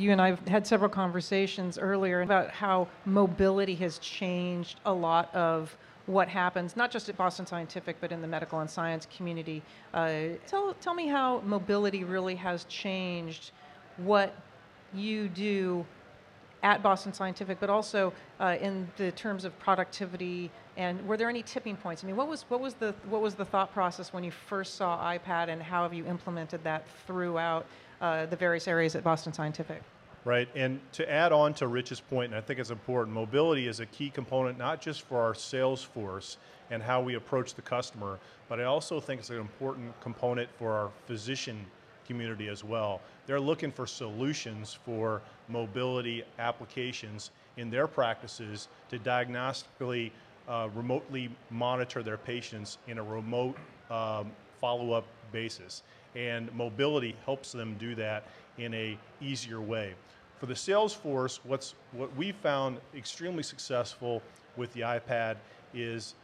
You and I have had several conversations earlier about how mobility has changed a lot of what happens, not just at Boston Scientific, but in the medical and science community. Uh, tell, tell me how mobility really has changed what you do at Boston Scientific, but also uh, in the terms of productivity. And were there any tipping points? I mean, what was what was the what was the thought process when you first saw iPad, and how have you implemented that throughout uh, the various areas at Boston Scientific? Right, and to add on to Rich's point, and I think it's important, mobility is a key component not just for our sales force and how we approach the customer, but I also think it's an important component for our physician community as well. They're looking for solutions for mobility applications in their practices to diagnostically uh, remotely monitor their patients in a remote um, follow-up basis. And mobility helps them do that in a easier way. For the sales force, what's, what we found extremely successful with the iPad is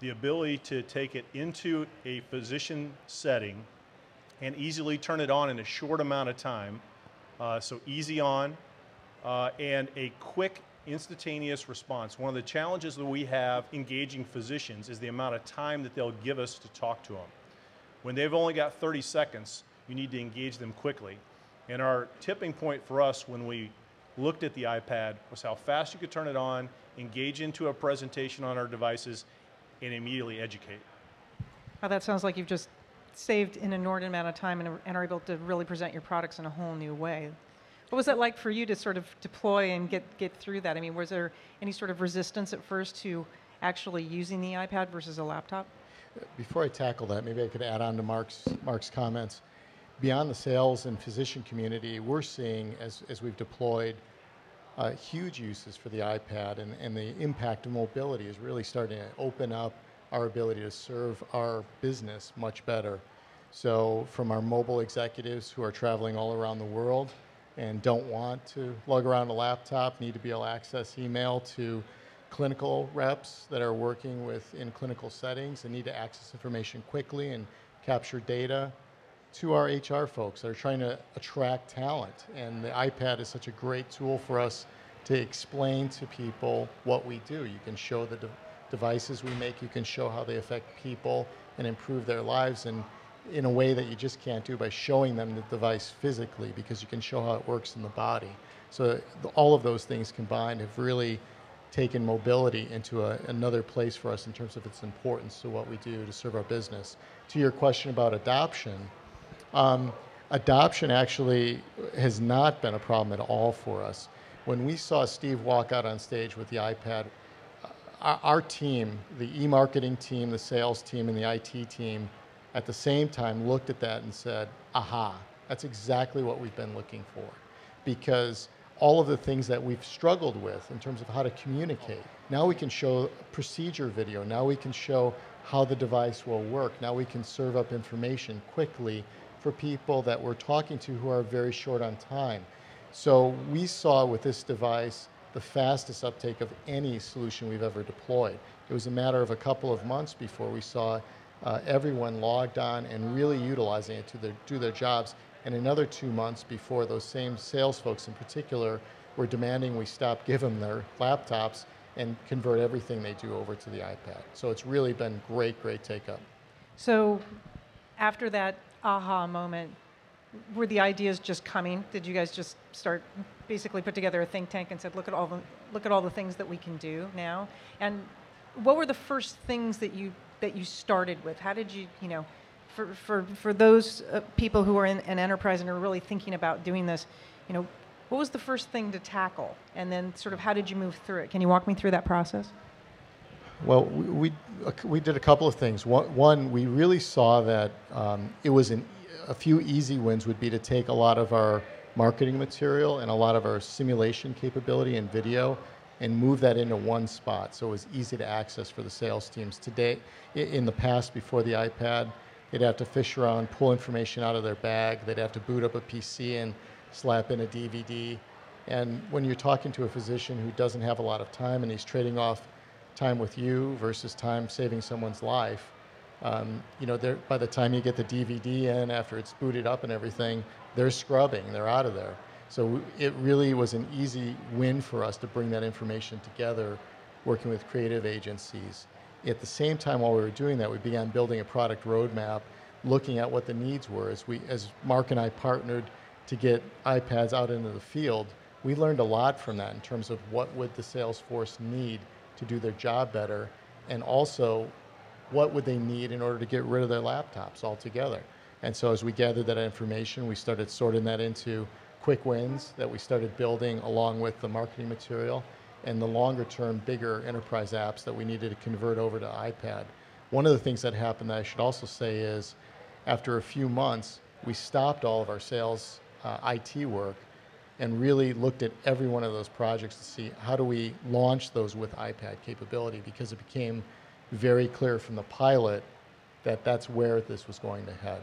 the ability to take it into a physician setting and easily turn it on in a short amount of time. Uh, so easy on uh, and a quick instantaneous response. One of the challenges that we have engaging physicians is the amount of time that they'll give us to talk to them. When they've only got 30 seconds, you need to engage them quickly. And our tipping point for us when we looked at the iPad was how fast you could turn it on, engage into a presentation on our devices, and immediately educate. Oh, that sounds like you've just saved an inordinate amount of time and are able to really present your products in a whole new way. What was that like for you to sort of deploy and get, get through that? I mean, was there any sort of resistance at first to actually using the iPad versus a laptop? Before I tackle that, maybe I could add on to Mark's, Mark's comments. Beyond the sales and physician community, we're seeing, as, as we've deployed, uh, huge uses for the iPad, and, and the impact of mobility is really starting to open up our ability to serve our business much better. So, from our mobile executives who are traveling all around the world and don't want to lug around a laptop, need to be able to access email, to clinical reps that are working with in clinical settings and need to access information quickly and capture data, to our HR folks that are trying to attract talent. And the iPad is such a great tool for us to explain to people what we do. You can show the de- devices we make, you can show how they affect people and improve their lives and in a way that you just can't do by showing them the device physically because you can show how it works in the body. So the, all of those things combined have really taken mobility into a, another place for us in terms of its importance to what we do to serve our business. To your question about adoption, um, adoption actually has not been a problem at all for us. When we saw Steve walk out on stage with the iPad, uh, our, our team, the e-marketing team, the sales team, and the IT team, at the same time looked at that and said, aha, that's exactly what we've been looking for. Because all of the things that we've struggled with in terms of how to communicate. Now we can show procedure video. Now we can show how the device will work. Now we can serve up information quickly for people that we're talking to who are very short on time. So we saw with this device the fastest uptake of any solution we've ever deployed. It was a matter of a couple of months before we saw uh, everyone logged on and really utilizing it to their, do their jobs, and another two months before those same sales folks in particular were demanding we stop give them their laptops and convert everything they do over to the iPad. So it's really been great, great take up. So after that aha moment? Were the ideas just coming? Did you guys just start basically put together a think tank and said, look at all the look at all the things that we can do now? And what were the first things that you that you started with? How did you you know? For, for, for those uh, people who are in an enterprise and are really thinking about doing this, you know, what was the first thing to tackle? And then sort of how did you move through it? Can you walk me through that process? Well, we, we, we, did a couple of things. One, we really saw that um, it was an, a few easy wins would be to take a lot of our marketing material and a lot of our simulation capability and video and move that into one spot so it was easy to access for the sales teams. Today, in the past, before the iPad, they'd have to fish around, pull information out of their bag, they'd have to boot up a PC and slap in a DVD. And when you're talking to a physician who doesn't have a lot of time and he's trading off time with you versus time saving someone's life. Um, you know, by the time you get the DVD in after it's booted up and everything, they're scrubbing, they're out of there. So it really was an easy win for us to bring that information together, working with creative agencies. At the same time, while we were doing that, we began building a product roadmap, looking at what the needs were. As we, as Mark and I partnered to get iPads out into the field, we learned a lot from that in terms of what would the sales force need to do their job better, and also what would they need in order to get rid of their laptops altogether. And so as we gathered that information, we started sorting that into quick wins that we started building along with the marketing material and the longer term, bigger enterprise apps that we needed to convert over to iPad. One of the things that happened that I should also say is after a few months, we stopped all of our sales uh, IT work and really looked at every one of those projects to see how do we launch those with iPad capability because it became very clear from the pilot that that's where this was going to head.